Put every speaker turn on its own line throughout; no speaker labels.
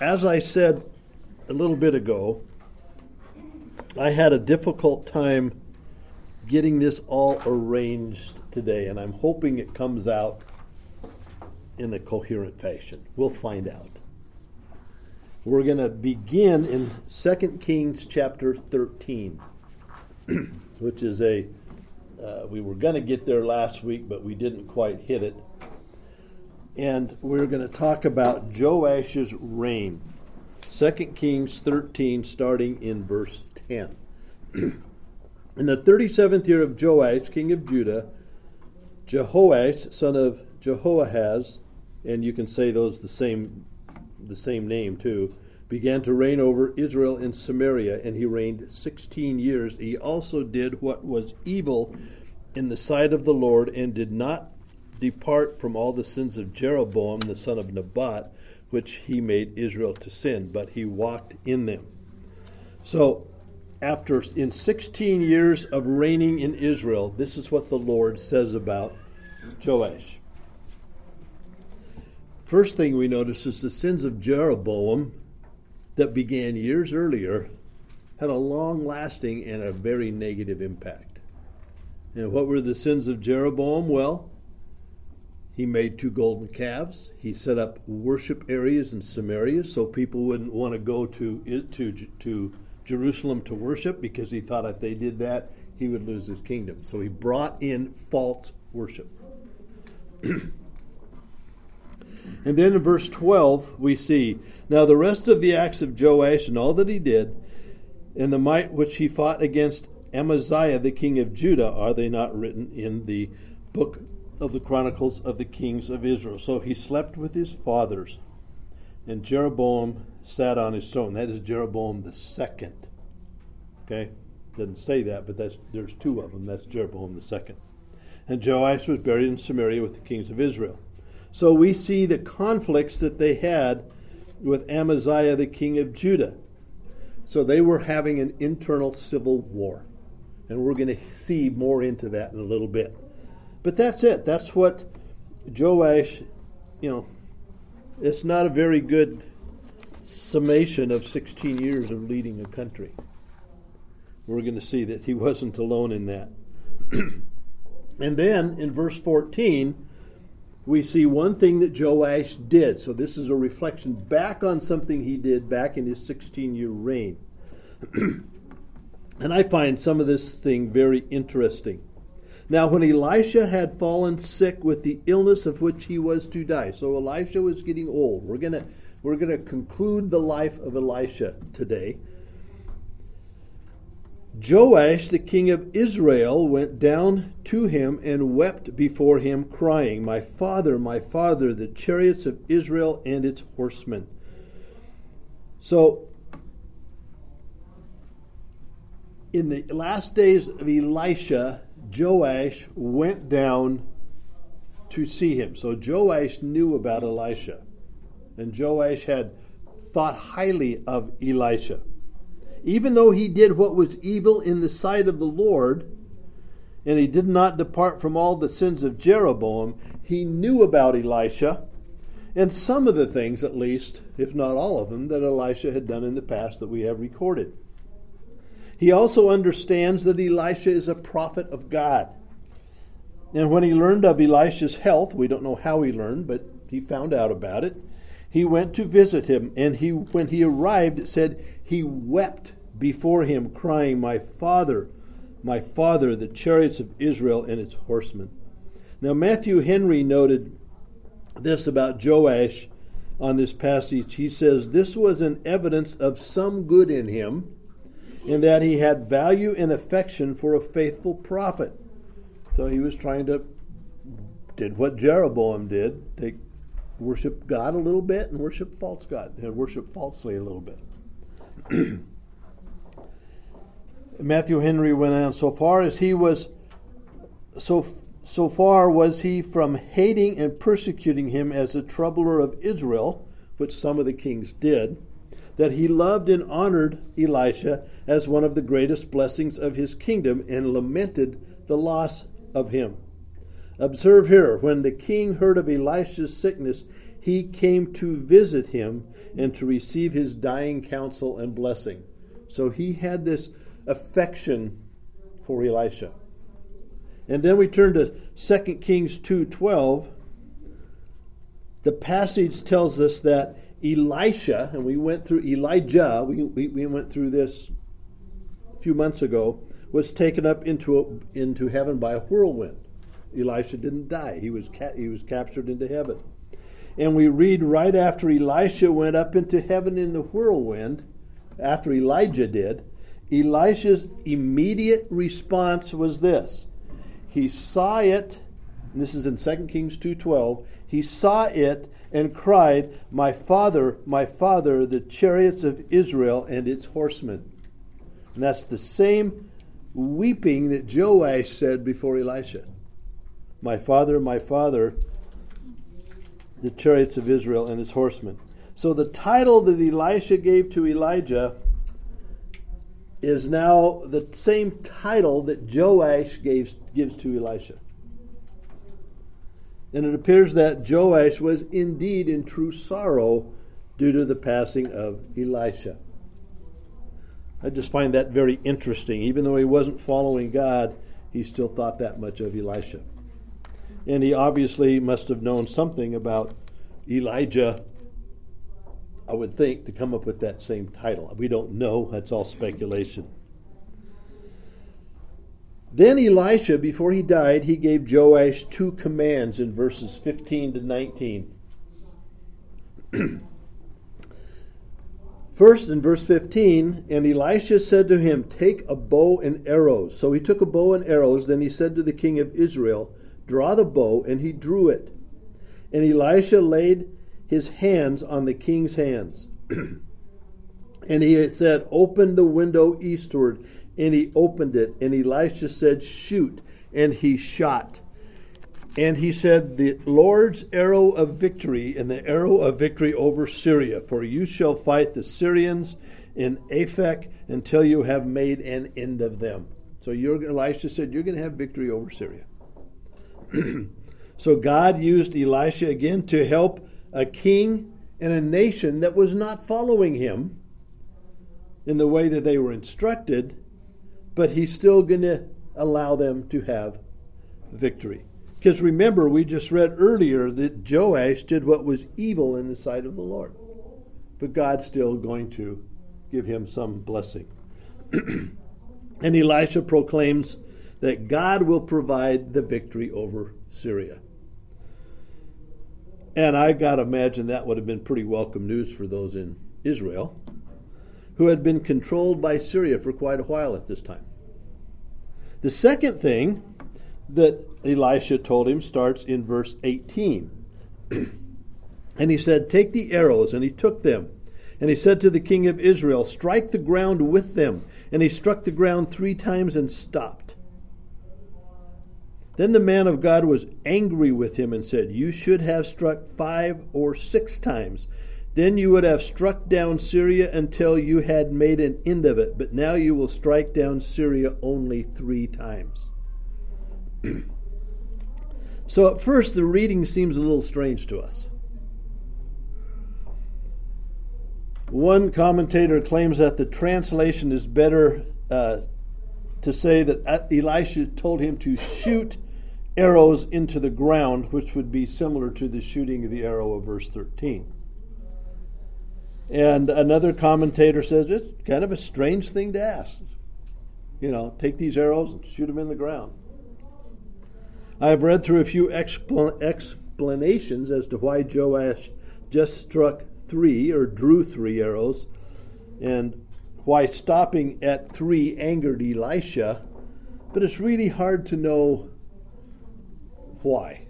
As I said a little bit ago, I had a difficult time getting this all arranged today, and I'm hoping it comes out in a coherent fashion. We'll find out. We're going to begin in 2 Kings chapter 13, which is a, uh, we were going to get there last week, but we didn't quite hit it. And we're going to talk about Joash's reign. 2 Kings 13, starting in verse 10. in the 37th year of Joash, king of Judah, Jehoash, son of Jehoahaz, and you can say those the same the same name too, began to reign over Israel in Samaria, and he reigned 16 years. He also did what was evil in the sight of the Lord, and did not depart from all the sins of Jeroboam the son of Nebat, which he made Israel to sin, but he walked in them. So, after in 16 years of reigning in Israel, this is what the Lord says about Joash. First thing we notice is the sins of Jeroboam that began years earlier had a long lasting and a very negative impact. And what were the sins of Jeroboam? Well, he made two golden calves. He set up worship areas in Samaria so people wouldn't want to go to, to, to Jerusalem to worship because he thought if they did that, he would lose his kingdom. So he brought in false worship. And then in verse 12, we see Now the rest of the acts of Joash and all that he did, and the might which he fought against Amaziah the king of Judah, are they not written in the book of the Chronicles of the Kings of Israel? So he slept with his fathers, and Jeroboam sat on his throne. That is Jeroboam the second. Okay? Doesn't say that, but that's, there's two of them. That's Jeroboam the second. And Joash was buried in Samaria with the kings of Israel. So we see the conflicts that they had with Amaziah, the king of Judah. So they were having an internal civil war. And we're going to see more into that in a little bit. But that's it. That's what Joash, you know, it's not a very good summation of 16 years of leading a country. We're going to see that he wasn't alone in that. and then in verse 14, we see one thing that Joash did. So this is a reflection back on something he did back in his 16 year reign. and I find some of this thing very interesting. Now, when Elisha had fallen sick with the illness of which he was to die, so Elisha was getting old. We're going to we're going to conclude the life of Elisha today. Joash, the king of Israel, went down to him and wept before him, crying, My father, my father, the chariots of Israel and its horsemen. So, in the last days of Elisha, Joash went down to see him. So, Joash knew about Elisha, and Joash had thought highly of Elisha even though he did what was evil in the sight of the Lord, and he did not depart from all the sins of Jeroboam, he knew about Elisha and some of the things, at least, if not all of them, that Elisha had done in the past that we have recorded. He also understands that Elisha is a prophet of God. And when he learned of Elisha's health, we don't know how he learned, but he found out about it. He went to visit him, and he, when he arrived, it said he wept before him, crying, My father, my father, the chariots of Israel and its horsemen. Now, Matthew Henry noted this about Joash on this passage. He says, This was an evidence of some good in him, in that he had value and affection for a faithful prophet. So he was trying to did what Jeroboam did, take worship God a little bit and worship false God, and worship falsely a little bit. Matthew Henry went on so far as he was so so far was he from hating and persecuting him as a troubler of Israel, which some of the kings did, that he loved and honored Elisha as one of the greatest blessings of his kingdom and lamented the loss of him. Observe here, when the king heard of Elisha's sickness, he came to visit him and to receive his dying counsel and blessing. So he had this affection for Elisha. And then we turn to 2 Kings 2:12. The passage tells us that Elisha, and we went through Elijah, we, we, we went through this a few months ago, was taken up into, a, into heaven by a whirlwind. Elisha didn't die. He was, ca- he was captured into heaven. And we read right after Elisha went up into heaven in the whirlwind, after Elijah did, Elisha's immediate response was this. He saw it, this is in 2 Kings 2:12. He saw it and cried, "My father, my father, the chariots of Israel and its horsemen." And that's the same weeping that Joash said before Elisha. My father, my father, the chariots of Israel and his horsemen. So the title that Elisha gave to Elijah is now the same title that Joash gave, gives to Elisha. And it appears that Joash was indeed in true sorrow due to the passing of Elisha. I just find that very interesting. Even though he wasn't following God, he still thought that much of Elisha. And he obviously must have known something about Elijah, I would think, to come up with that same title. We don't know, that's all speculation. Then Elisha, before he died, he gave Joash two commands in verses 15 to 19. First, in verse 15, and Elisha said to him, Take a bow and arrows. So he took a bow and arrows. Then he said to the king of Israel, Draw the bow, and he drew it. And Elisha laid his hands on the king's hands. and he said, Open the window eastward. And he opened it. And Elisha said, Shoot. And he shot. And he said, The Lord's arrow of victory, and the arrow of victory over Syria. For you shall fight the Syrians in Aphek until you have made an end of them. So Elisha said, You're going to have victory over Syria. so God used Elisha again to help a king and a nation that was not following him in the way that they were instructed, but he's still going to allow them to have victory. Because remember, we just read earlier that Joash did what was evil in the sight of the Lord. But God's still going to give him some blessing. and Elisha proclaims that God will provide the victory over Syria. And I've got to imagine that would have been pretty welcome news for those in Israel who had been controlled by Syria for quite a while at this time. The second thing that Elisha told him starts in verse 18. and he said, Take the arrows, and he took them. And he said to the king of Israel, Strike the ground with them. And he struck the ground three times and stopped. Then the man of God was angry with him and said, You should have struck five or six times. Then you would have struck down Syria until you had made an end of it. But now you will strike down Syria only three times. so at first, the reading seems a little strange to us. One commentator claims that the translation is better uh, to say that Elisha told him to shoot arrows into the ground, which would be similar to the shooting of the arrow of verse 13. And another commentator says it's kind of a strange thing to ask. You know, take these arrows and shoot them in the ground. I have read through a few expl- explanations as to why Joash just struck three or drew three arrows and why stopping at three angered Elisha, but it's really hard to know why.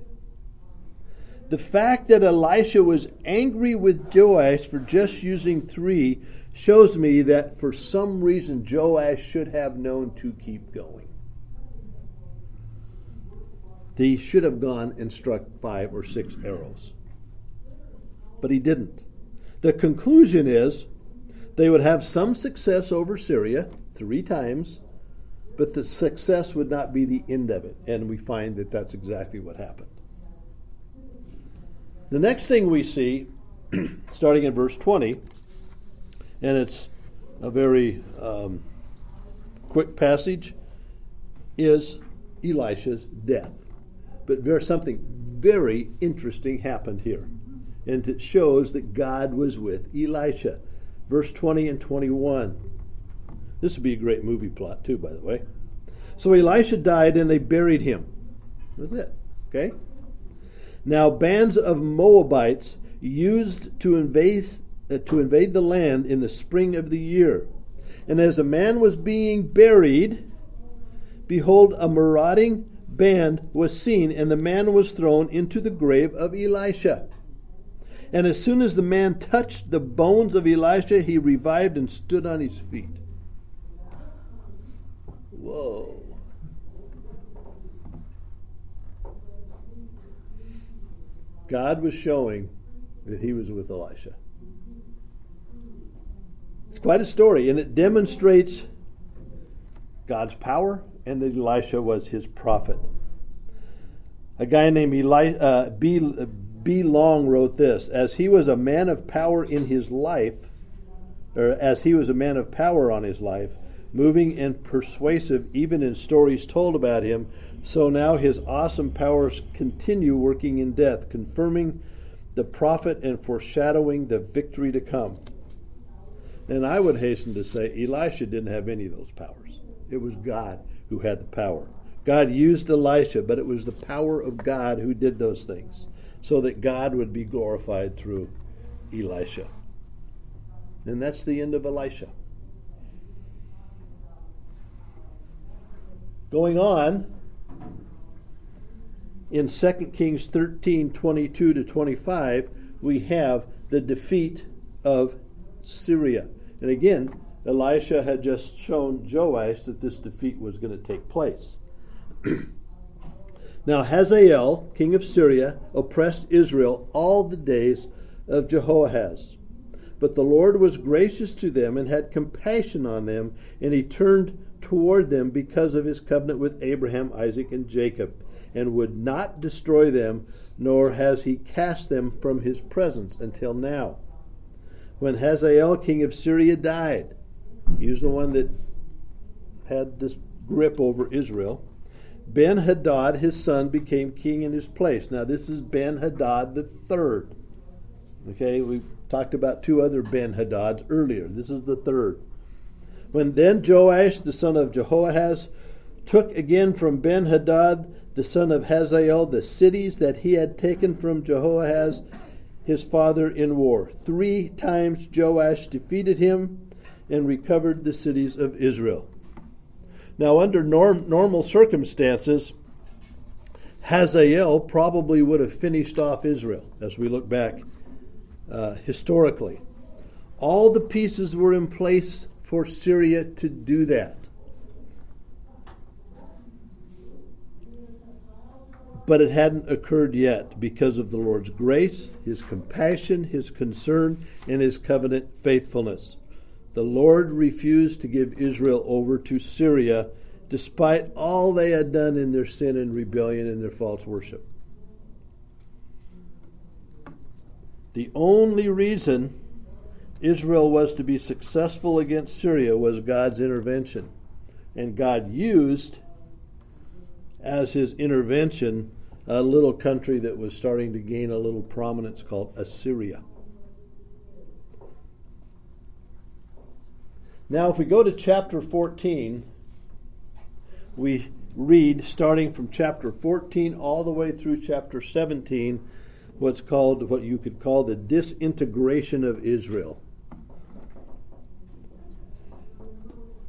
The fact that Elisha was angry with Joash for just using three shows me that for some reason Joash should have known to keep going. He should have gone and struck five or six arrows. But he didn't. The conclusion is they would have some success over Syria three times, but the success would not be the end of it. And we find that that's exactly what happened. The next thing we see, starting in verse 20, and it's a very um, quick passage, is Elisha's death. But there's something very interesting happened here. And it shows that God was with Elisha. Verse 20 and 21. This would be a great movie plot, too, by the way. So Elisha died and they buried him. That's it. Okay? Now, bands of Moabites used to invade, uh, to invade the land in the spring of the year. And as a man was being buried, behold, a marauding band was seen, and the man was thrown into the grave of Elisha. And as soon as the man touched the bones of Elisha, he revived and stood on his feet. Whoa. God was showing that he was with Elisha. It's quite a story, and it demonstrates God's power and that Elisha was his prophet. A guy named Eli, uh, B. B. Long wrote this As he was a man of power in his life, or as he was a man of power on his life, moving and persuasive even in stories told about him, so now his awesome powers continue working in death, confirming the prophet and foreshadowing the victory to come. And I would hasten to say Elisha didn't have any of those powers. It was God who had the power. God used Elisha, but it was the power of God who did those things so that God would be glorified through Elisha. And that's the end of Elisha. Going on, in 2 Kings 13 22 to 25, we have the defeat of Syria. And again, Elisha had just shown Joash that this defeat was going to take place. now, Hazael, king of Syria, oppressed Israel all the days of Jehoahaz. But the Lord was gracious to them and had compassion on them, and he turned toward them because of his covenant with Abraham, Isaac, and Jacob, and would not destroy them, nor has he cast them from his presence until now. When Hazael, king of Syria, died, he was the one that had this grip over Israel. Ben Hadad, his son, became king in his place. Now, this is Ben Hadad the third. Okay, we talked about two other Ben Hadads earlier. This is the third. When then Joash, the son of Jehoahaz, took again from Ben Hadad, the son of Hazael, the cities that he had taken from Jehoahaz, his father, in war. Three times Joash defeated him and recovered the cities of Israel. Now, under norm, normal circumstances, Hazael probably would have finished off Israel as we look back uh, historically. All the pieces were in place for Syria to do that. But it hadn't occurred yet because of the Lord's grace, His compassion, His concern, and His covenant faithfulness. The Lord refused to give Israel over to Syria despite all they had done in their sin and rebellion and their false worship. The only reason Israel was to be successful against Syria was God's intervention. And God used as his intervention a little country that was starting to gain a little prominence called Assyria. Now, if we go to chapter 14, we read starting from chapter 14 all the way through chapter 17 what's called what you could call the disintegration of Israel.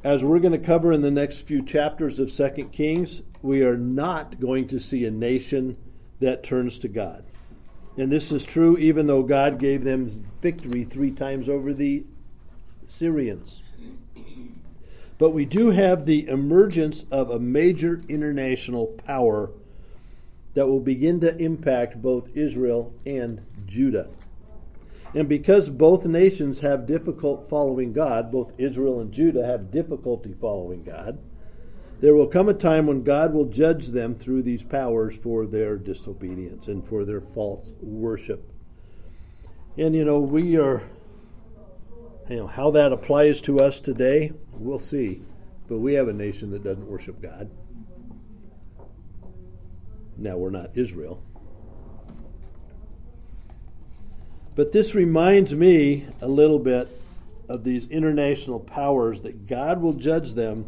As we're going to cover in the next few chapters of 2 Kings, we are not going to see a nation that turns to God. And this is true even though God gave them victory three times over the Syrians. But we do have the emergence of a major international power that will begin to impact both Israel and Judah. And because both nations have difficult following God, both Israel and Judah have difficulty following God, There will come a time when God will judge them through these powers for their disobedience and for their false worship. And you know, we are, you know, how that applies to us today, we'll see. But we have a nation that doesn't worship God. Now, we're not Israel. But this reminds me a little bit of these international powers that God will judge them,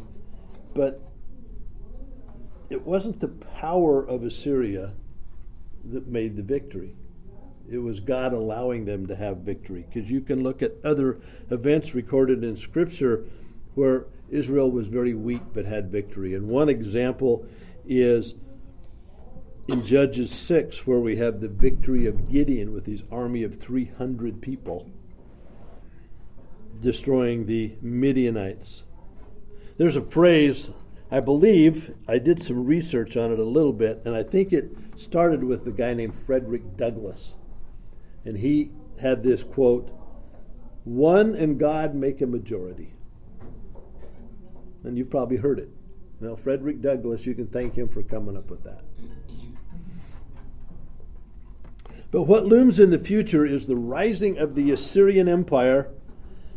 but it wasn't the power of Assyria that made the victory. It was God allowing them to have victory. Because you can look at other events recorded in Scripture where Israel was very weak but had victory. And one example is in Judges 6, where we have the victory of Gideon with his army of 300 people destroying the Midianites. There's a phrase, I believe, I did some research on it a little bit, and I think it started with a guy named Frederick Douglass. And he had this quote One and God make a majority. And you've probably heard it. Now, Frederick Douglass, you can thank him for coming up with that. But what looms in the future is the rising of the Assyrian Empire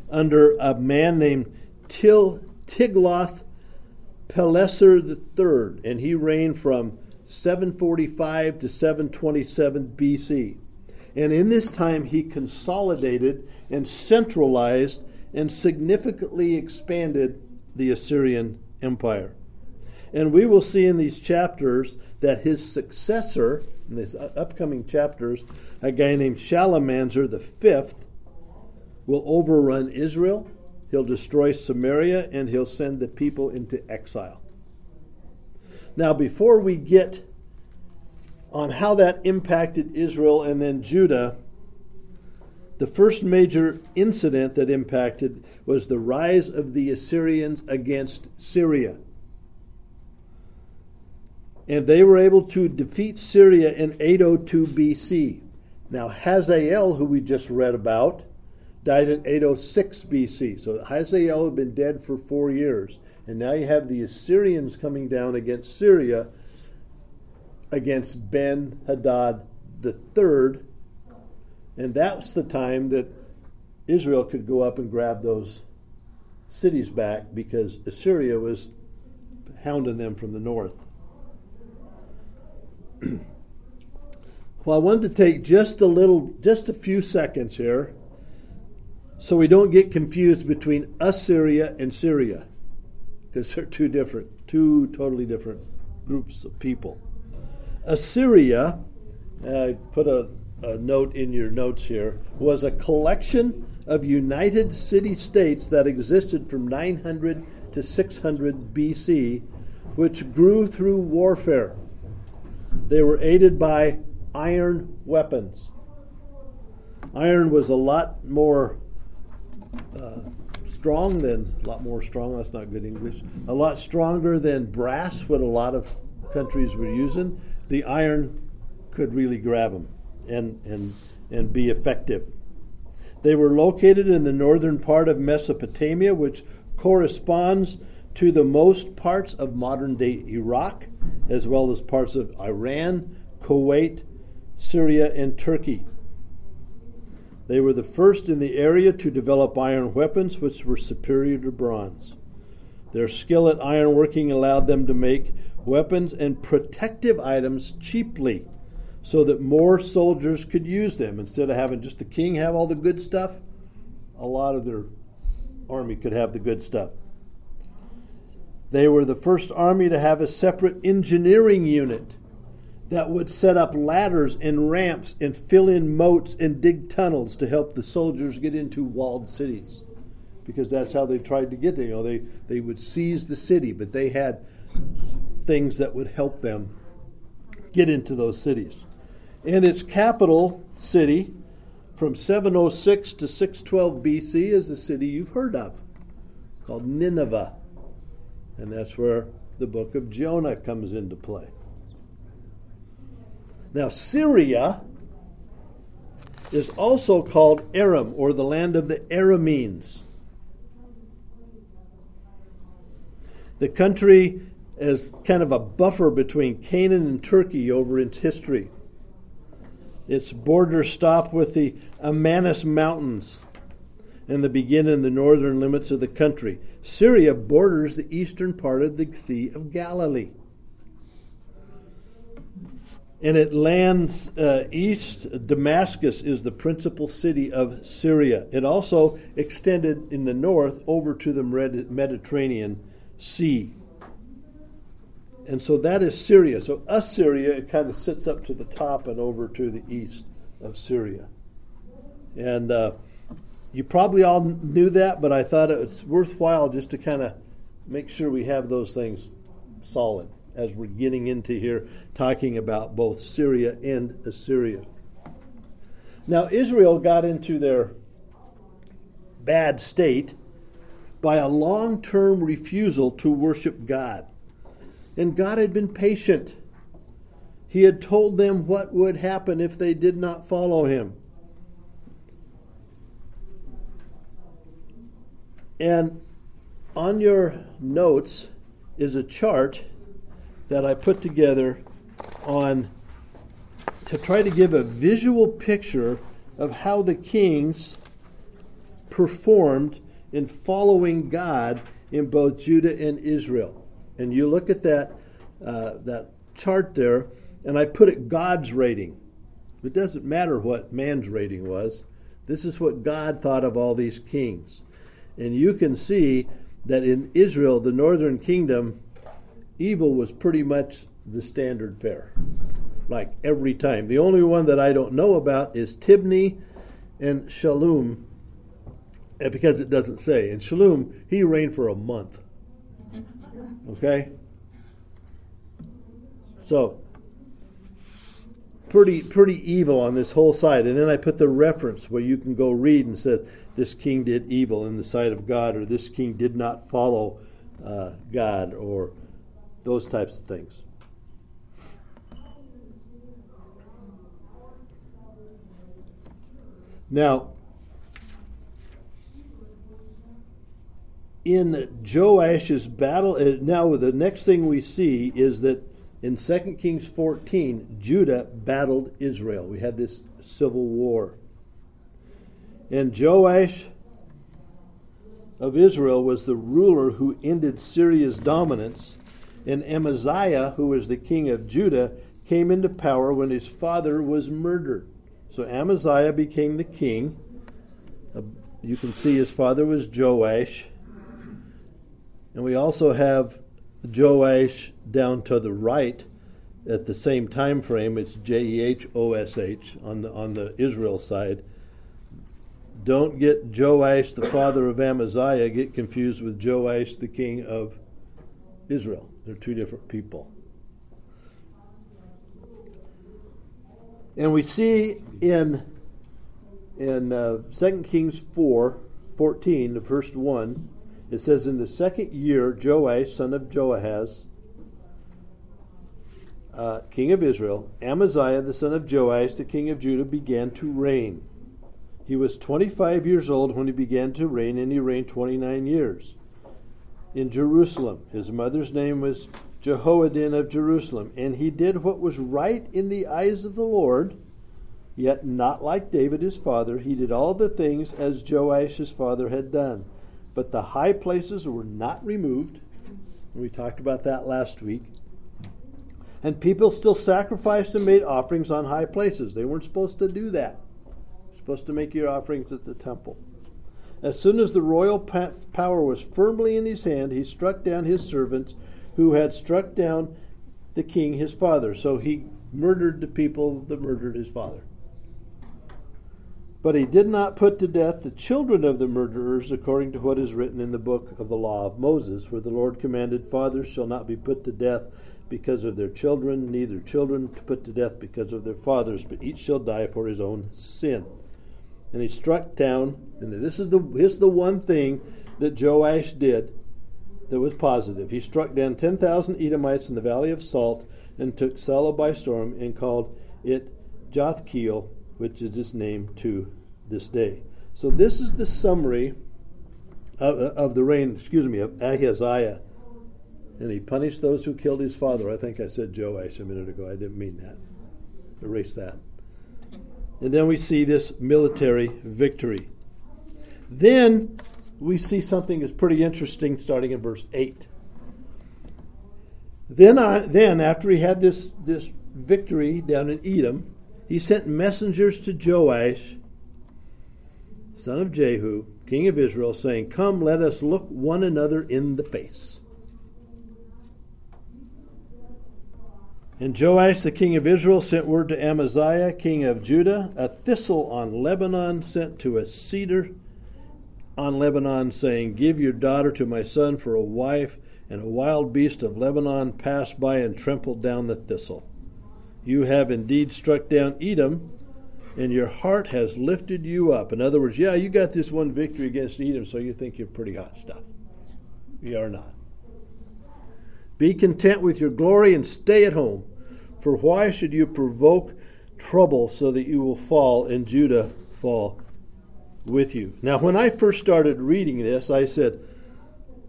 under a man named Til, Tiglath Pileser III, and he reigned from 745 to 727 BC. And in this time, he consolidated and centralized and significantly expanded the Assyrian Empire. And we will see in these chapters that his successor, in these upcoming chapters, a guy named the fifth, will overrun Israel, he'll destroy Samaria, and he'll send the people into exile. Now, before we get on how that impacted Israel and then Judah, the first major incident that impacted was the rise of the Assyrians against Syria and they were able to defeat Syria in 802 BC. Now, Hazael, who we just read about, died in 806 BC. So Hazael had been dead for four years. And now you have the Assyrians coming down against Syria against Ben Hadad third. And that's the time that Israel could go up and grab those cities back because Assyria was hounding them from the north. well, I wanted to take just a little, just a few seconds here so we don't get confused between Assyria and Syria because they're two different, two totally different groups of people. Assyria, I put a, a note in your notes here, was a collection of united city states that existed from 900 to 600 BC, which grew through warfare. They were aided by iron weapons. Iron was a lot more strong than, a lot more strong, that's not good English, a lot stronger than brass, what a lot of countries were using. The iron could really grab them and, and, and be effective. They were located in the northern part of Mesopotamia, which corresponds to the most parts of modern day Iraq, as well as parts of Iran, Kuwait, Syria, and Turkey. They were the first in the area to develop iron weapons, which were superior to bronze. Their skill at ironworking allowed them to make weapons and protective items cheaply so that more soldiers could use them. Instead of having just the king have all the good stuff, a lot of their army could have the good stuff. They were the first army to have a separate engineering unit that would set up ladders and ramps and fill in moats and dig tunnels to help the soldiers get into walled cities. Because that's how they tried to get there. You know, they, they would seize the city, but they had things that would help them get into those cities. And its capital city from 706 to 612 BC is the city you've heard of, called Nineveh. And that's where the book of Jonah comes into play. Now, Syria is also called Aram, or the land of the Arameans. The country is kind of a buffer between Canaan and Turkey over its history. Its borders stop with the Amanus Mountains and the begin in the northern limits of the country. Syria borders the eastern part of the Sea of Galilee. And it lands uh, east. Damascus is the principal city of Syria. It also extended in the north over to the Mediterranean Sea. And so that is Syria. So Assyria, it kind of sits up to the top and over to the east of Syria. And uh, you probably all knew that, but I thought it's worthwhile just to kind of make sure we have those things solid as we're getting into here talking about both Syria and Assyria. Now, Israel got into their bad state by a long term refusal to worship God. And God had been patient. He had told them what would happen if they did not follow him. And on your notes is a chart that I put together on to try to give a visual picture of how the kings performed in following God in both Judah and Israel and you look at that uh, that chart there, and I put it God's rating. It doesn't matter what man's rating was. This is what God thought of all these kings, and you can see that in Israel, the northern kingdom, evil was pretty much the standard fare, like every time. The only one that I don't know about is Tibni and Shallum, eh, because it doesn't say. And Shallum, he reigned for a month. Okay? So, pretty pretty evil on this whole side. And then I put the reference where you can go read and said this king did evil in the sight of God, or this king did not follow uh, God, or those types of things. Now, in Joash's battle, uh, now the next thing we see is that in 2 Kings 14, Judah battled Israel. We had this civil war. And Joash of Israel was the ruler who ended Syria's dominance, and Amaziah, who was the king of Judah, came into power when his father was murdered. So Amaziah became the king. Uh, you can see his father was Joash. And we also have Joash down to the right at the same time frame. It's J E H O S H on the, on the Israel side. Don't get Joash, the father of Amaziah, get confused with Joash, the king of Israel. They're two different people. And we see in in uh, 2 Kings 4, 14, the first one, it says, In the second year, Joash, son of Joahaz, uh, king of Israel, Amaziah, the son of Joash, the king of Judah, began to reign. He was 25 years old when he began to reign, and he reigned 29 years in Jerusalem. His mother's name was Jehoaddin of Jerusalem, and he did what was right in the eyes of the Lord, yet not like David his father. He did all the things as Joash his father had done but the high places were not removed. We talked about that last week. And people still sacrificed and made offerings on high places. They weren't supposed to do that. You're supposed to make your offerings at the temple. As soon as the royal power was firmly in his hand, he struck down his servants who had struck down the king his father. So he murdered the people that murdered his father. But he did not put to death the children of the murderers, according to what is written in the book of the law of Moses, where the Lord commanded, Fathers shall not be put to death because of their children, neither children to put to death because of their fathers, but each shall die for his own sin. And he struck down, and this is the, is the one thing that Joash did that was positive. He struck down 10,000 Edomites in the valley of Salt and took Sela by storm and called it Joktheel, which is its name to this day. So this is the summary of, of the reign, excuse me, of Ahaziah And he punished those who killed his father. I think I said Joash a minute ago. I didn't mean that. Erase that. And then we see this military victory. Then we see something that's pretty interesting starting in verse 8. Then, I, then after he had this, this victory down in Edom, he sent messengers to Joash, son of Jehu, king of Israel, saying, Come, let us look one another in the face. And Joash, the king of Israel, sent word to Amaziah, king of Judah, a thistle on Lebanon sent to a cedar on Lebanon, saying, Give your daughter to my son for a wife. And a wild beast of Lebanon passed by and trampled down the thistle. You have indeed struck down Edom, and your heart has lifted you up. In other words, yeah, you got this one victory against Edom, so you think you're pretty hot stuff. You are not. Be content with your glory and stay at home. For why should you provoke trouble so that you will fall and Judah fall with you? Now, when I first started reading this, I said,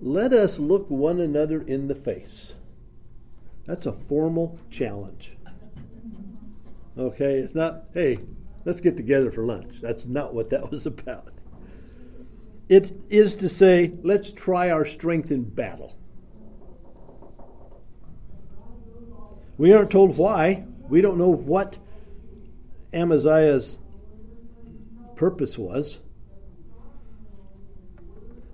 let us look one another in the face. That's a formal challenge. Okay, it's not, hey, let's get together for lunch. That's not what that was about. It is to say, let's try our strength in battle. We aren't told why. We don't know what Amaziah's purpose was.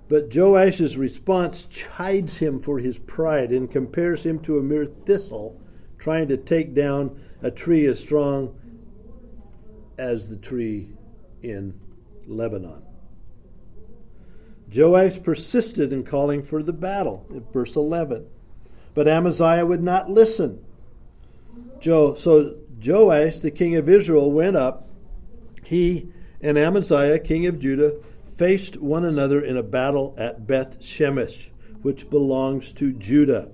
But Joash's response chides him for his pride and compares him to a mere thistle trying to take down a tree as strong as the tree in Lebanon. Joash persisted in calling for the battle in verse 11. But Amaziah would not listen. Jo, so Joash, the king of Israel, went up. He and Amaziah, king of Judah, faced one another in a battle at Beth Shemesh, which belongs to Judah.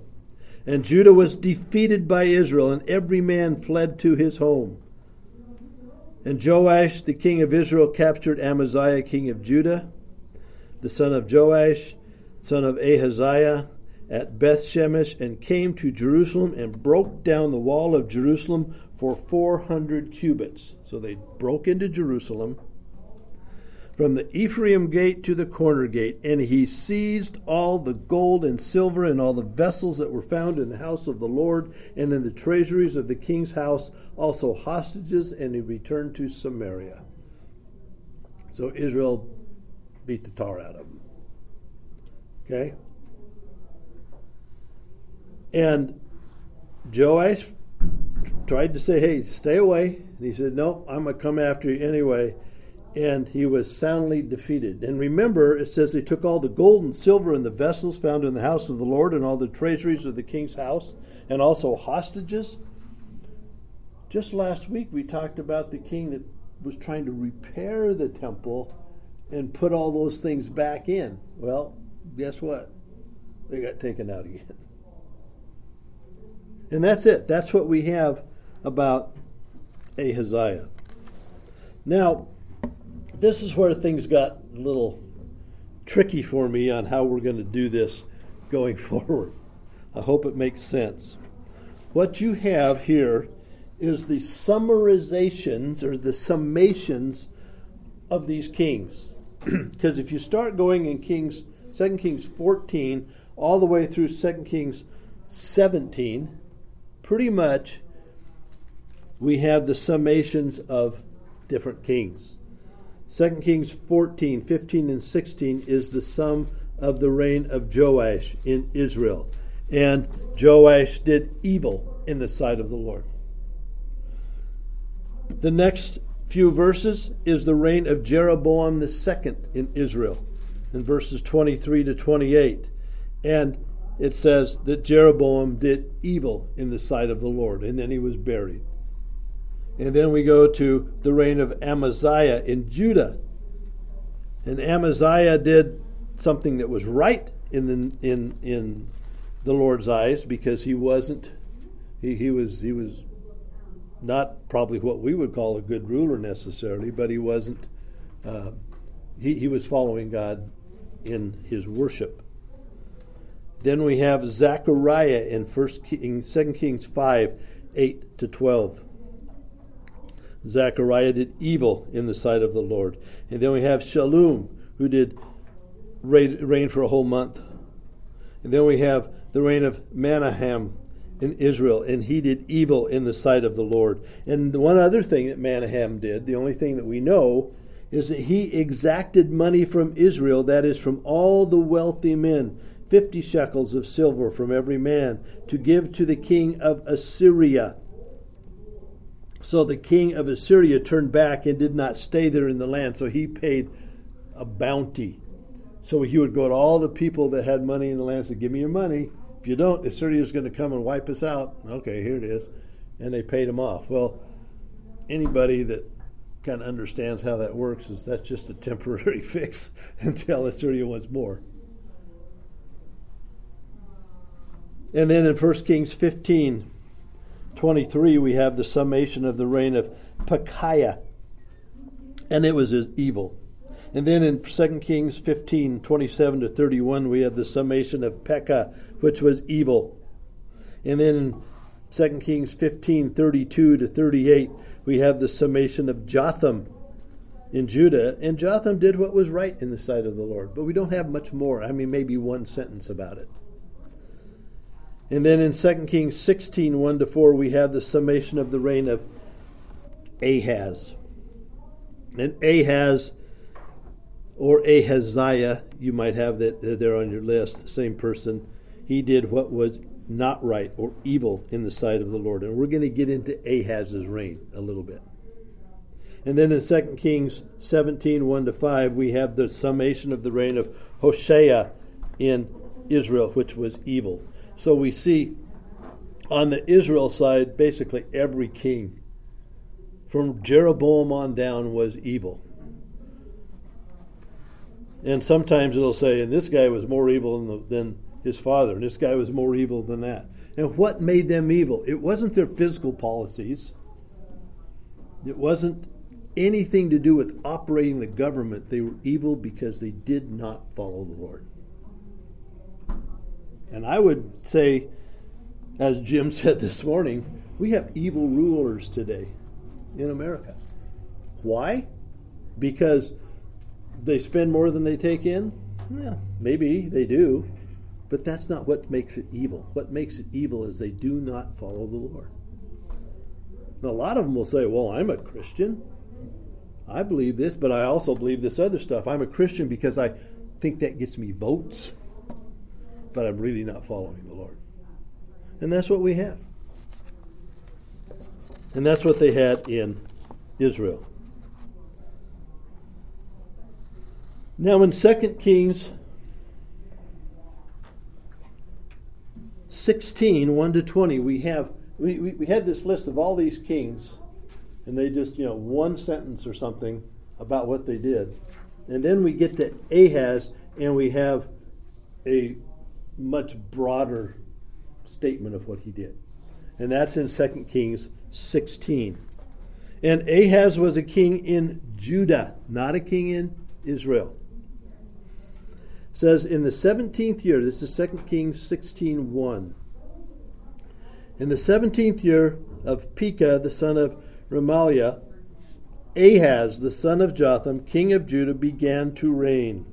And Judah was defeated by Israel, and every man fled to his home. And Joash, the king of Israel, captured Amaziah, king of Judah, the son of Joash, son of Ahaziah, at Beth Shemesh, and came to Jerusalem and broke down the wall of Jerusalem for 400 cubits. So they broke into Jerusalem from the Ephraim gate to the corner gate, and he seized all the gold and silver and all the vessels that were found in the house of the Lord and in the treasuries of the king's house, also hostages, and he returned to Samaria. So Israel beat the tar out of them. Okay? And Joash tried to say, hey, stay away. And he said, no, I'm going to come after you anyway and he was soundly defeated. And remember, it says they took all the gold and silver and the vessels found in the house of the Lord and all the treasuries of the king's house, and also hostages. Just last week, we talked about the king that was trying to repair the temple and put all those things back in. Well, guess what? They got taken out again. And that's it. That's what we have about Ahaziah. Now, this is where things got a little tricky for me on how we're going to do this going forward. I hope it makes sense. What you have here is the summarizations or the summations of these kings. Because if you start going in Kings, 2 Kings 14, all the way through 2 Kings 17, pretty much we have the summations of different kings. 2 Kings 14, 15, and 16 is the sum of the reign of Joash in Israel. And Joash did evil in the sight of the Lord. The next few verses is the reign of Jeroboam II in Israel, in verses 23 to 28. And it says that Jeroboam did evil in the sight of the Lord, and then he was buried. And then we go to the reign of Amaziah in Judah. And Amaziah did something that was right in the in in the Lord's eyes because he wasn't he, he was he was not probably what we would call a good ruler necessarily, but he wasn't uh, he, he was following God in his worship. Then we have Zechariah in First King, 2 Kings 5 8 to 12. Zechariah did evil in the sight of the Lord. And then we have Shallum, who did reign for a whole month. And then we have the reign of Menahem in Israel, and he did evil in the sight of the Lord. And one other thing that Menahem did, the only thing that we know, is that he exacted money from Israel, that is, from all the wealthy men, fifty shekels of silver from every man, to give to the king of Assyria. So the king of Assyria turned back and did not stay there in the land, so he paid a bounty. So he would go to all the people that had money in the land and say, Give me your money. If you don't, Assyria is going to come and wipe us out. Okay, here it is. And they paid him off. Well, anybody that kind of understands how that works is that's just a temporary fix until Assyria wants more. And then in 1 Kings 15, 23, we have the summation of the reign of Pekahiah, and it was evil. And then in 2 Kings 15, 27 to 31, we have the summation of Pekah, which was evil. And then in 2 Kings 15, 32 to 38, we have the summation of Jotham in Judah. And Jotham did what was right in the sight of the Lord. But we don't have much more. I mean, maybe one sentence about it. And then in 2 Kings 16, 1 to 4, we have the summation of the reign of Ahaz. And Ahaz, or Ahaziah, you might have that uh, there on your list, same person, he did what was not right or evil in the sight of the Lord. And we're going to get into Ahaz's reign a little bit. And then in 2 Kings 17, 1 to 5, we have the summation of the reign of Hoshea in Israel, which was evil. So we see on the Israel side, basically every king from Jeroboam on down was evil. And sometimes it'll say, and this guy was more evil than, the, than his father, and this guy was more evil than that. And what made them evil? It wasn't their physical policies, it wasn't anything to do with operating the government. They were evil because they did not follow the Lord. And I would say, as Jim said this morning, we have evil rulers today in America. Why? Because they spend more than they take in? Yeah, maybe they do. But that's not what makes it evil. What makes it evil is they do not follow the Lord. Now, a lot of them will say, Well, I'm a Christian. I believe this, but I also believe this other stuff. I'm a Christian because I think that gets me votes but I'm really not following the Lord. And that's what we have. And that's what they had in Israel. Now in 2 Kings 16, 1 to 20, we have we, we, we had this list of all these kings, and they just, you know, one sentence or something about what they did. And then we get to Ahaz, and we have a much broader statement of what he did. And that's in 2 Kings 16. And Ahaz was a king in Judah, not a king in Israel. It says in the 17th year, this is 2 Kings 16 1. In the 17th year of Pekah, the son of Remaliah, Ahaz, the son of Jotham, king of Judah, began to reign.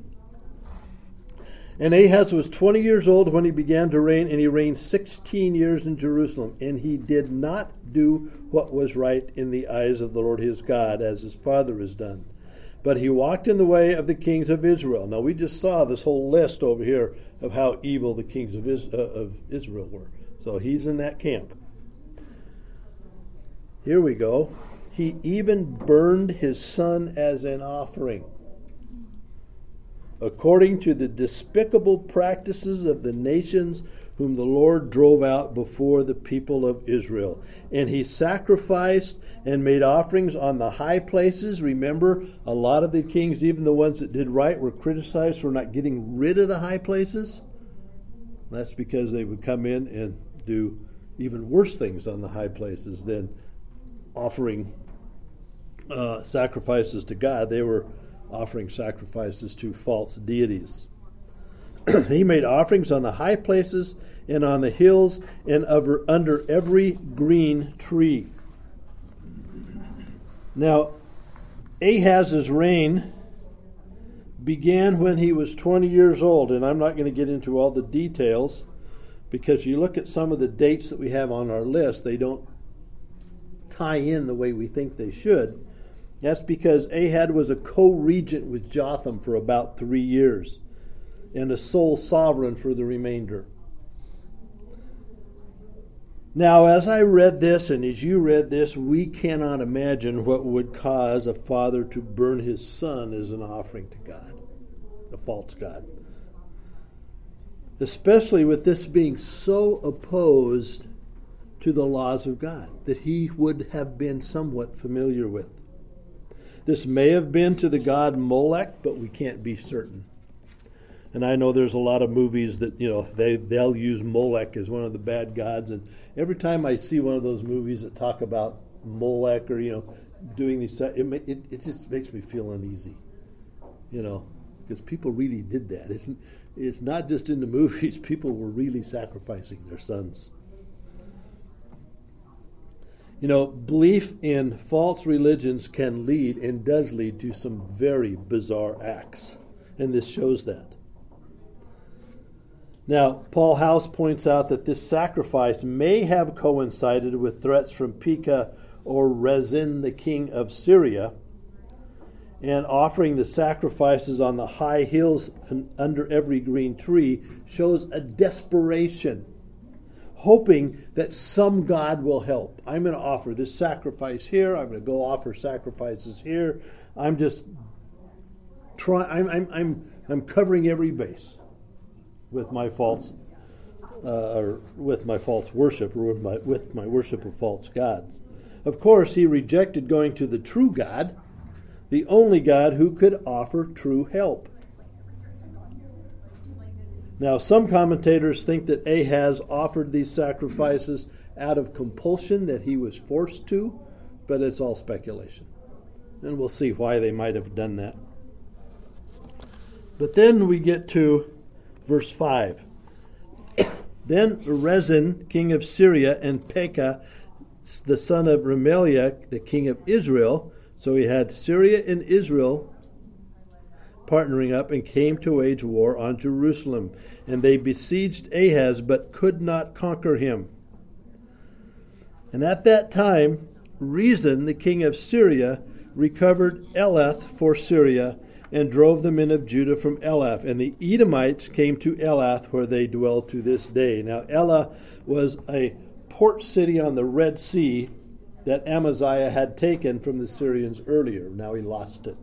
And Ahaz was 20 years old when he began to reign, and he reigned 16 years in Jerusalem. And he did not do what was right in the eyes of the Lord his God, as his father has done. But he walked in the way of the kings of Israel. Now, we just saw this whole list over here of how evil the kings of, uh, Israel were. So he's in that camp. Here we go. He even burned his son as an offering according to the despicable practices of the nations whom the Lord drove out before the people of Israel. And he sacrificed and made offerings on the high places. Remember, a lot of the kings, even the ones that did right, were criticized for not getting rid of the high places. That's because they would come in and do even worse things on the high places than offering uh, sacrifices to God. They were offering sacrifices to false deities. he made offerings on the high places and on the hills and over, under every green tree. Now, Ahaz's reign began when he was 20 years old, and I'm not going to get into all the details because you look at some of the dates that we have on our list, they don't tie in the way we think they should. That's because Ahaz was a co regent with Jotham for about three years and a sole sovereign for the remainder. Now, as I read this and as you read this, we cannot imagine what would cause a father to burn his son as an offering to God, a false God. Especially with this being so opposed to the laws of God that he would have been somewhat familiar with. This may have been to the god Molech, but we can't be certain. And I know there's a lot of movies that you know they they'll use Molech as one of the bad gods, and every time I see one of those movies that talk about Molech or you know doing these, it it, it just makes me feel uneasy, you know, because people really did that. It's it's not just in the movies; people were really sacrificing their sons. You know, belief in false religions can lead and does lead to some very bizarre acts, and this shows that. Now, Paul House points out that this sacrifice may have coincided with threats from Pekah or Rezin, the king of Syria, and offering the sacrifices on the high hills under every green tree shows a desperation, hoping that some God will help. I'm going to offer this sacrifice here. I'm going to go offer sacrifices here. I'm just trying. I'm, I'm, I'm, I'm covering every base with my false uh, or with my false worship or with my, with my worship of false gods. Of course, he rejected going to the true God, the only God who could offer true help. Now, some commentators think that Ahaz offered these sacrifices out of compulsion, that he was forced to, but it's all speculation. And we'll see why they might have done that. But then we get to verse 5. then Rezin, king of Syria, and Pekah, the son of Remaliah, the king of Israel, so he had Syria and Israel partnering up and came to wage war on Jerusalem. And they besieged Ahaz, but could not conquer him. And at that time, Rezin, the king of Syria, recovered Elath for Syria and drove the men of Judah from Elath. And the Edomites came to Elath, where they dwell to this day. Now, Elath was a port city on the Red Sea that Amaziah had taken from the Syrians earlier. Now he lost it.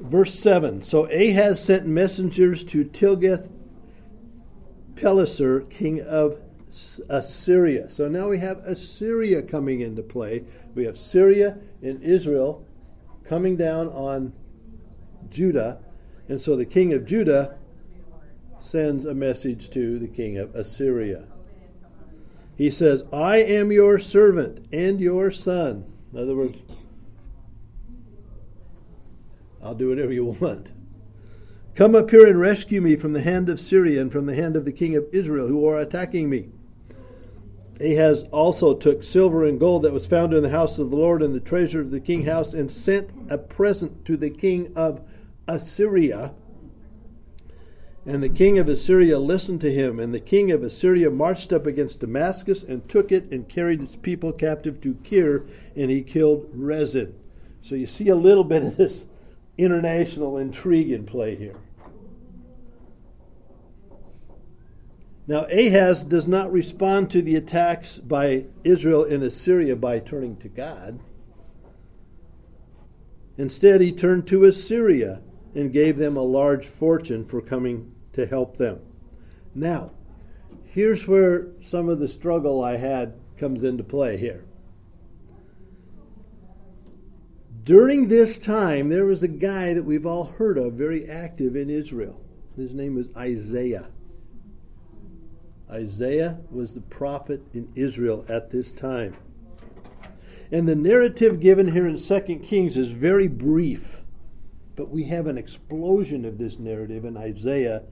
Verse 7 So Ahaz sent messengers to Tiglath Pileser, king of Assyria. So now we have Assyria coming into play. We have Syria and Israel coming down on Judah. And so the king of Judah sends a message to the king of Assyria. He says, I am your servant and your son. In other words, I'll do whatever you want. Come up here and rescue me from the hand of Syria and from the hand of the king of Israel who are attacking me. Ahaz also took silver and gold that was found in the house of the Lord and the treasure of the king house and sent a present to the king of Assyria. And the king of Assyria listened to him. And the king of Assyria marched up against Damascus and took it and carried its people captive to Kir, and he killed Rezin. So you see a little bit of this international intrigue in play here. Now, Ahaz does not respond to the attacks by Israel in Assyria by turning to God. Instead, he turned to Assyria and gave them a large fortune for coming to help them. Now, here's where some of the struggle I had comes into play here. During this time, there was a guy that we've all heard of, very active in Israel. His name was Isaiah. Isaiah was the prophet in Israel at this time. And the narrative given here in 2 Kings is very brief. But we have an explosion of this narrative in Isaiah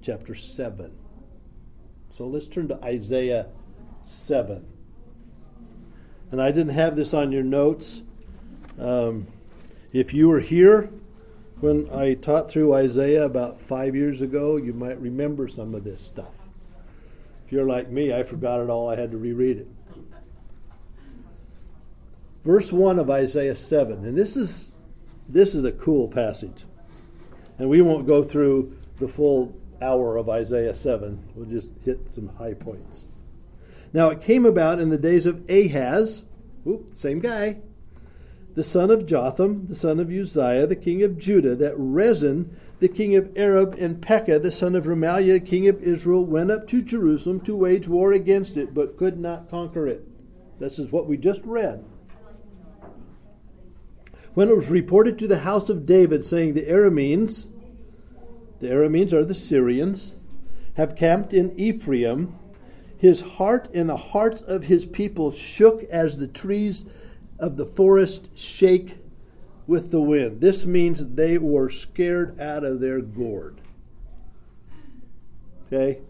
chapter 7. So let's turn to Isaiah 7. And I didn't have this on your notes. Um, if you were here when I taught through Isaiah about five years ago, you might remember some of this stuff. If you're like me, I forgot it all. I had to reread it. Verse 1 of Isaiah 7. And this is this is a cool passage. And we won't go through the full hour of Isaiah 7. We'll just hit some high points. Now it came about in the days of Ahaz, whoop, same guy, the son of Jotham, the son of Uzziah, the king of Judah, that Rezin, the king of Aram, and Pekah, the son of Remaliah, king of Israel, went up to Jerusalem to wage war against it, but could not conquer it. This is what we just read. When it was reported to the house of David, saying, The Arameans, the Arameans are the Syrians, have camped in Ephraim, his heart and the hearts of his people shook as the trees of the forest shake with the wind. This means they were scared out of their gourd. Okay?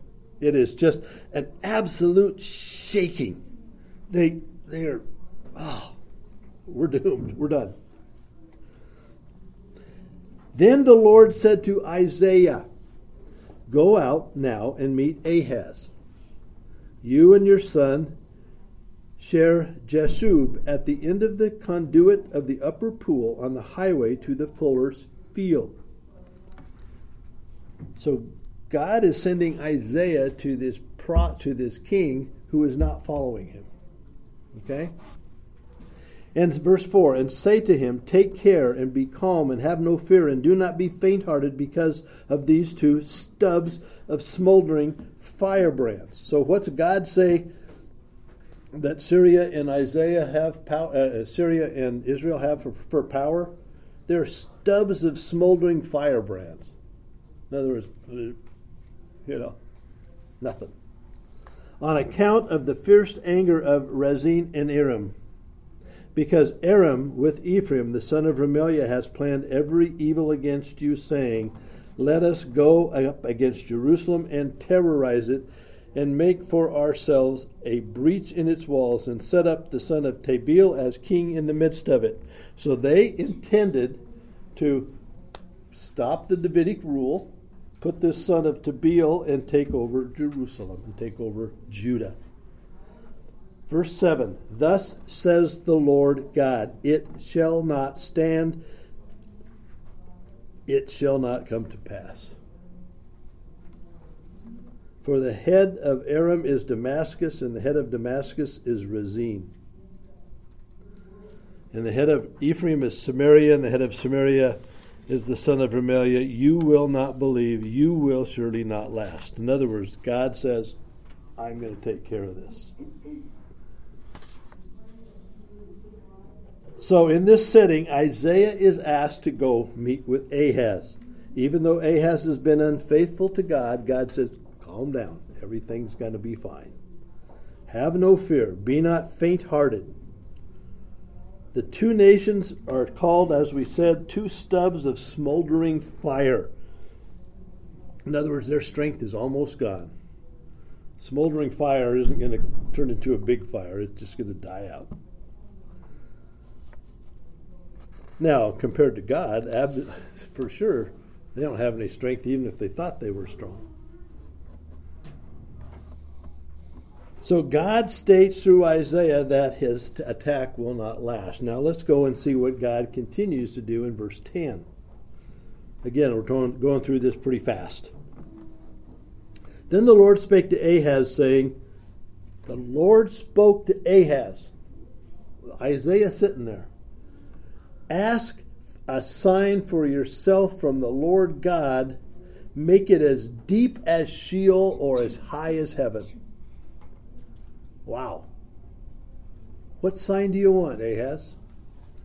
It is just an absolute shaking. They they are oh, we're doomed. We're done. Then the Lord said to Isaiah, Go out now and meet Ahaz, you and your son Shear Jashub at the end of the conduit of the upper pool on the highway to the fuller's field. So God is sending Isaiah to this pro, to this king who is not following him. Okay? And verse 4 And say to him, Take care and be calm and have no fear, and do not be faint hearted because of these two stubs of smoldering firebrands. So, what's God say that Syria and Isaiah have power, uh, uh, Syria and Israel have for, for power, they're stubs of smoldering firebrands. In other words, uh, you know, nothing. On account of the fierce anger of Rezin and Aram, because Aram with Ephraim, the son of Remaliah, has planned every evil against you, saying, Let us go up against Jerusalem and terrorize it and make for ourselves a breach in its walls and set up the son of Tabeel as king in the midst of it. So they intended to stop the Davidic rule, put this son of Tabeel and take over Jerusalem and take over Judah. Verse 7 Thus says the Lord God, it shall not stand, it shall not come to pass. For the head of Aram is Damascus, and the head of Damascus is Rezin. And the head of Ephraim is Samaria, and the head of Samaria is the son of Remaliah. You will not believe, you will surely not last. In other words, God says, I'm going to take care of this. So, in this setting, Isaiah is asked to go meet with Ahaz. Even though Ahaz has been unfaithful to God, God says, Calm down. Everything's going to be fine. Have no fear. Be not faint hearted. The two nations are called, as we said, two stubs of smoldering fire. In other words, their strength is almost gone. Smoldering fire isn't going to turn into a big fire, it's just going to die out. Now, compared to God, for sure, they don't have any strength even if they thought they were strong. So God states through Isaiah that his attack will not last. Now let's go and see what God continues to do in verse 10. Again, we're going going through this pretty fast. Then the Lord spake to Ahaz, saying, The Lord spoke to Ahaz. Isaiah sitting there. Ask a sign for yourself from the Lord God. Make it as deep as Sheol or as high as heaven. Wow. What sign do you want, Ahaz?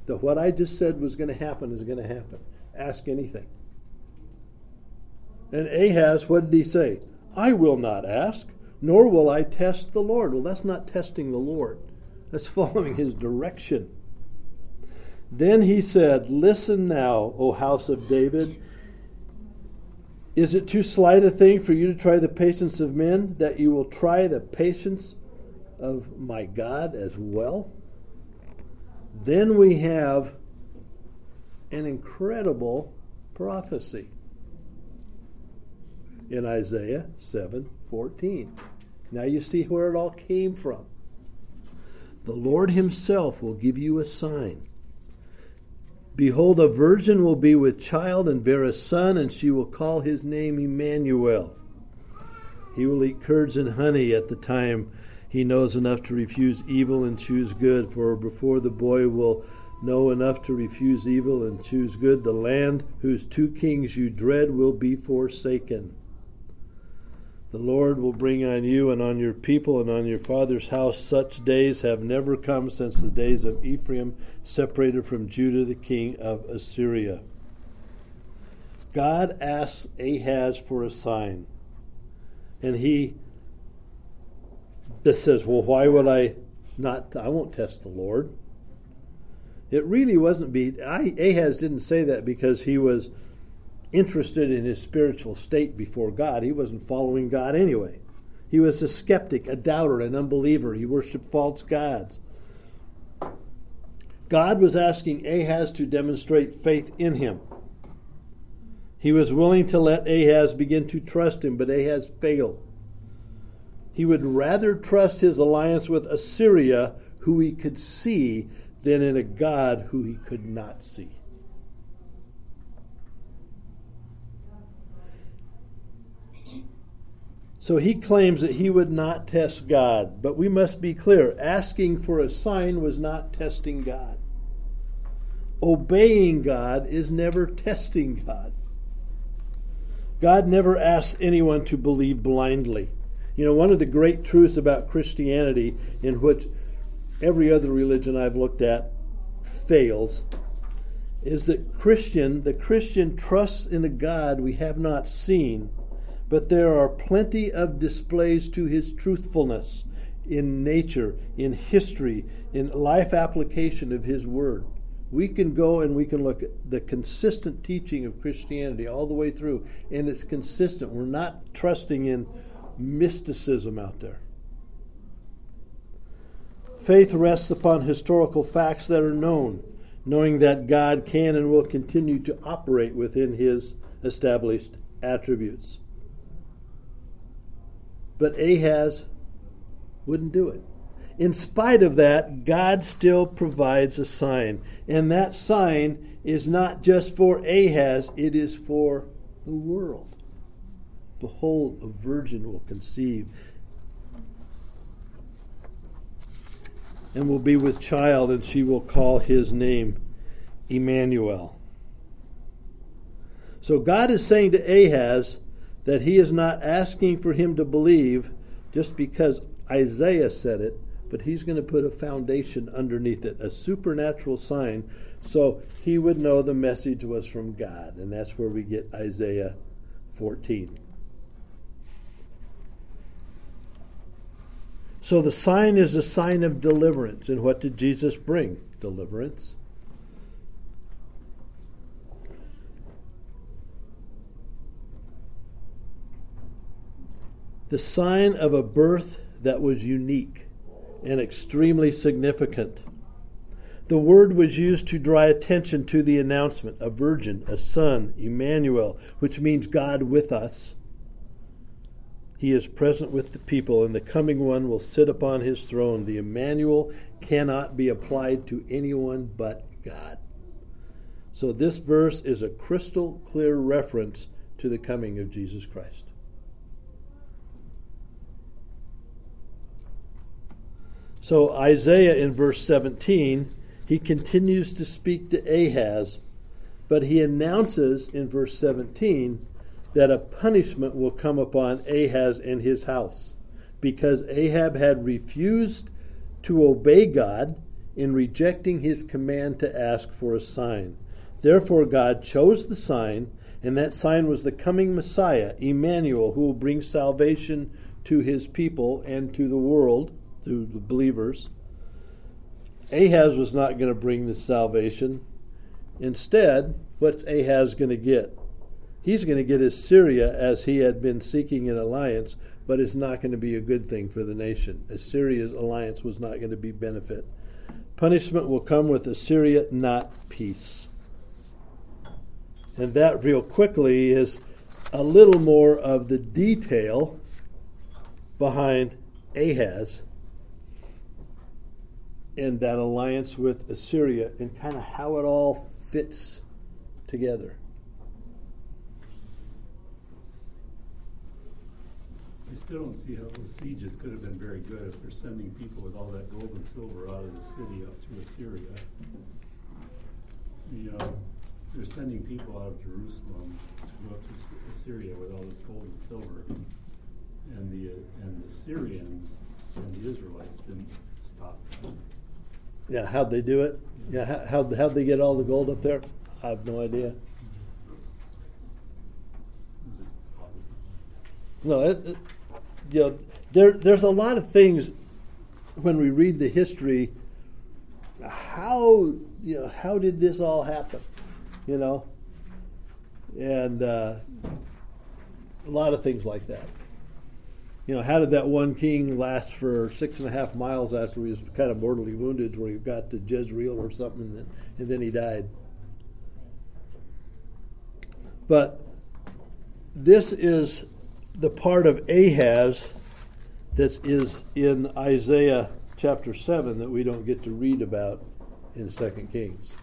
That what I just said was going to happen is going to happen. Ask anything. And Ahaz, what did he say? I will not ask, nor will I test the Lord. Well, that's not testing the Lord, that's following his direction. Then he said, Listen now, O house of David. Is it too slight a thing for you to try the patience of men, that you will try the patience of my God as well? Then we have an incredible prophecy in Isaiah 7:14. Now you see where it all came from. The Lord himself will give you a sign. Behold, a virgin will be with child and bear a son, and she will call his name Emmanuel. He will eat curds and honey at the time he knows enough to refuse evil and choose good, for before the boy will know enough to refuse evil and choose good, the land whose two kings you dread will be forsaken. The Lord will bring on you and on your people and on your father's house such days have never come since the days of Ephraim separated from Judah the king of Assyria. God asks Ahaz for a sign. And he just says, Well, why would I not? I won't test the Lord. It really wasn't be I, Ahaz didn't say that because he was interested in his spiritual state before God. He wasn't following God anyway. He was a skeptic, a doubter, an unbeliever. He worshiped false gods. God was asking Ahaz to demonstrate faith in him. He was willing to let Ahaz begin to trust him, but Ahaz failed. He would rather trust his alliance with Assyria, who he could see, than in a God who he could not see. So he claims that he would not test God. But we must be clear asking for a sign was not testing God. Obeying God is never testing God. God never asks anyone to believe blindly. You know, one of the great truths about Christianity, in which every other religion I've looked at fails, is that Christian, the Christian trusts in a God we have not seen but there are plenty of displays to his truthfulness in nature, in history, in life application of his word. We can go and we can look at the consistent teaching of Christianity all the way through, and it's consistent. We're not trusting in mysticism out there. Faith rests upon historical facts that are known, knowing that God can and will continue to operate within his established attributes. But Ahaz wouldn't do it. In spite of that, God still provides a sign. And that sign is not just for Ahaz, it is for the world. Behold, a virgin will conceive and will be with child, and she will call his name Emmanuel. So God is saying to Ahaz, that he is not asking for him to believe just because Isaiah said it, but he's going to put a foundation underneath it, a supernatural sign, so he would know the message was from God. And that's where we get Isaiah 14. So the sign is a sign of deliverance. And what did Jesus bring? Deliverance. the sign of a birth that was unique and extremely significant. The word was used to draw attention to the announcement a virgin, a son, Emmanuel, which means God with us. He is present with the people, and the coming one will sit upon his throne. The Emmanuel cannot be applied to anyone but God. So, this verse is a crystal clear reference to the coming of Jesus Christ. So, Isaiah in verse 17, he continues to speak to Ahaz, but he announces in verse 17 that a punishment will come upon Ahaz and his house because Ahab had refused to obey God in rejecting his command to ask for a sign. Therefore, God chose the sign, and that sign was the coming Messiah, Emmanuel, who will bring salvation to his people and to the world to the believers. Ahaz was not going to bring the salvation. Instead, what's Ahaz going to get? He's going to get Assyria as he had been seeking an alliance, but it's not going to be a good thing for the nation. Assyria's alliance was not going to be benefit. Punishment will come with Assyria, not peace. And that, real quickly, is a little more of the detail behind Ahaz and that alliance with Assyria and kind of how it all fits together.
I still don't see how those sieges could have been very good if they're sending people with all that gold and silver out of the city up to Assyria. You know, they're sending people out of Jerusalem to go up to Assyria with all this gold and silver. And the, and the Syrians and the Israelites didn't stop them.
Yeah, how'd they do it? Yeah, how, how'd, how'd they get all the gold up there? I have no idea. Mm-hmm.
It was just opposite.
No, it, it, you know, there, there's a lot of things when we read the history. How you know how did this all happen? You know, and uh, a lot of things like that. You know, how did that one king last for six and a half miles after he was kind of mortally wounded, where he got to Jezreel or something, and and then he died? But this is the part of Ahaz that is in Isaiah chapter 7 that we don't get to read about in 2 Kings.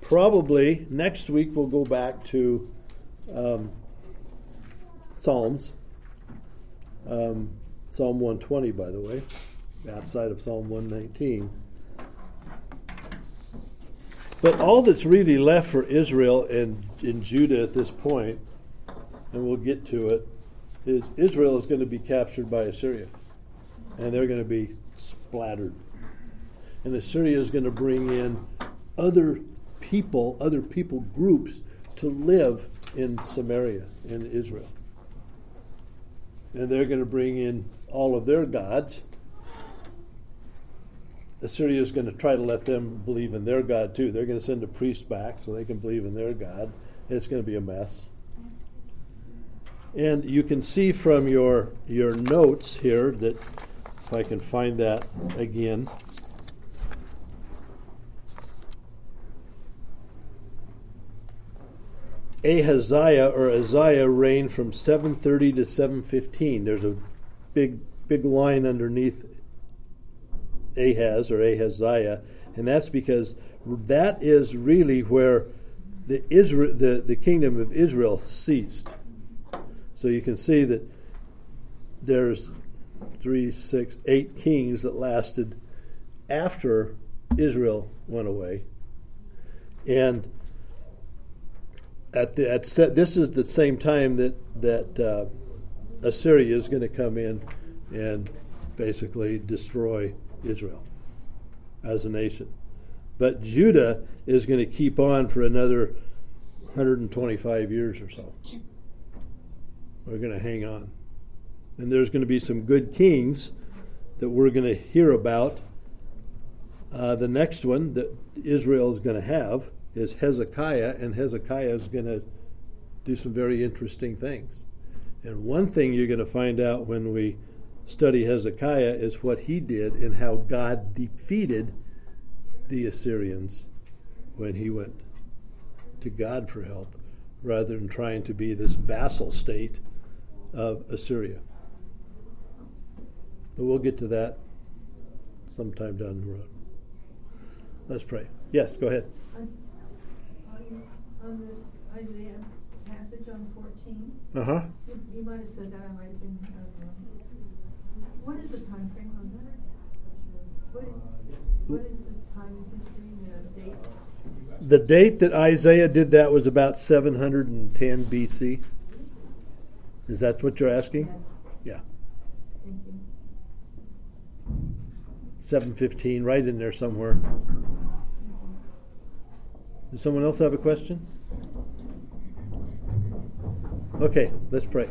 Probably next week we'll go back to um, Psalms. Um, Psalm 120, by the way, outside of Psalm 119. But all that's really left for Israel and in Judah at this point, and we'll get to it, is Israel is going to be captured by Assyria. And they're going to be splattered. And Assyria is going to bring in other people, other people groups to live in Samaria, in Israel. And they're going to bring in all of their gods Assyria is going to try to let them believe in their God too. They're going to send a priest back so they can believe in their God. It's going to be a mess. And you can see from your your notes here that if I can find that again. Ahaziah or Isaiah reigned from 730 to 715. There's a big big line underneath Ahaz or Ahaziah, and that's because that is really where the Israel, the, the kingdom of Israel ceased. So you can see that there's three, six, eight kings that lasted after Israel went away, and at the at set, this is the same time that that uh, Assyria is going to come in and basically destroy Israel as a nation. But Judah is going to keep on for another 125 years or so. We're going to hang on. And there's going to be some good kings that we're going to hear about. Uh, the next one that Israel is going to have is Hezekiah, and Hezekiah is going to do some very interesting things. And one thing you're going to find out when we study Hezekiah is what he did and how God defeated the Assyrians when he went to God for help rather than trying to be this vassal state of Assyria. But we'll get to that sometime down the road. Let's pray. Yes, go ahead.
On, on this Isaiah passage on 14,
Uh huh.
you, you might have said that, I might have been, uh, what is the time frame on that? What is, what is the time history, the date?
The date that Isaiah did that was about 710 BC. Is that what you're asking?
Yes,
Yeah.
thank you.
715, right in there somewhere. Does someone else have a question? Okay, let's pray.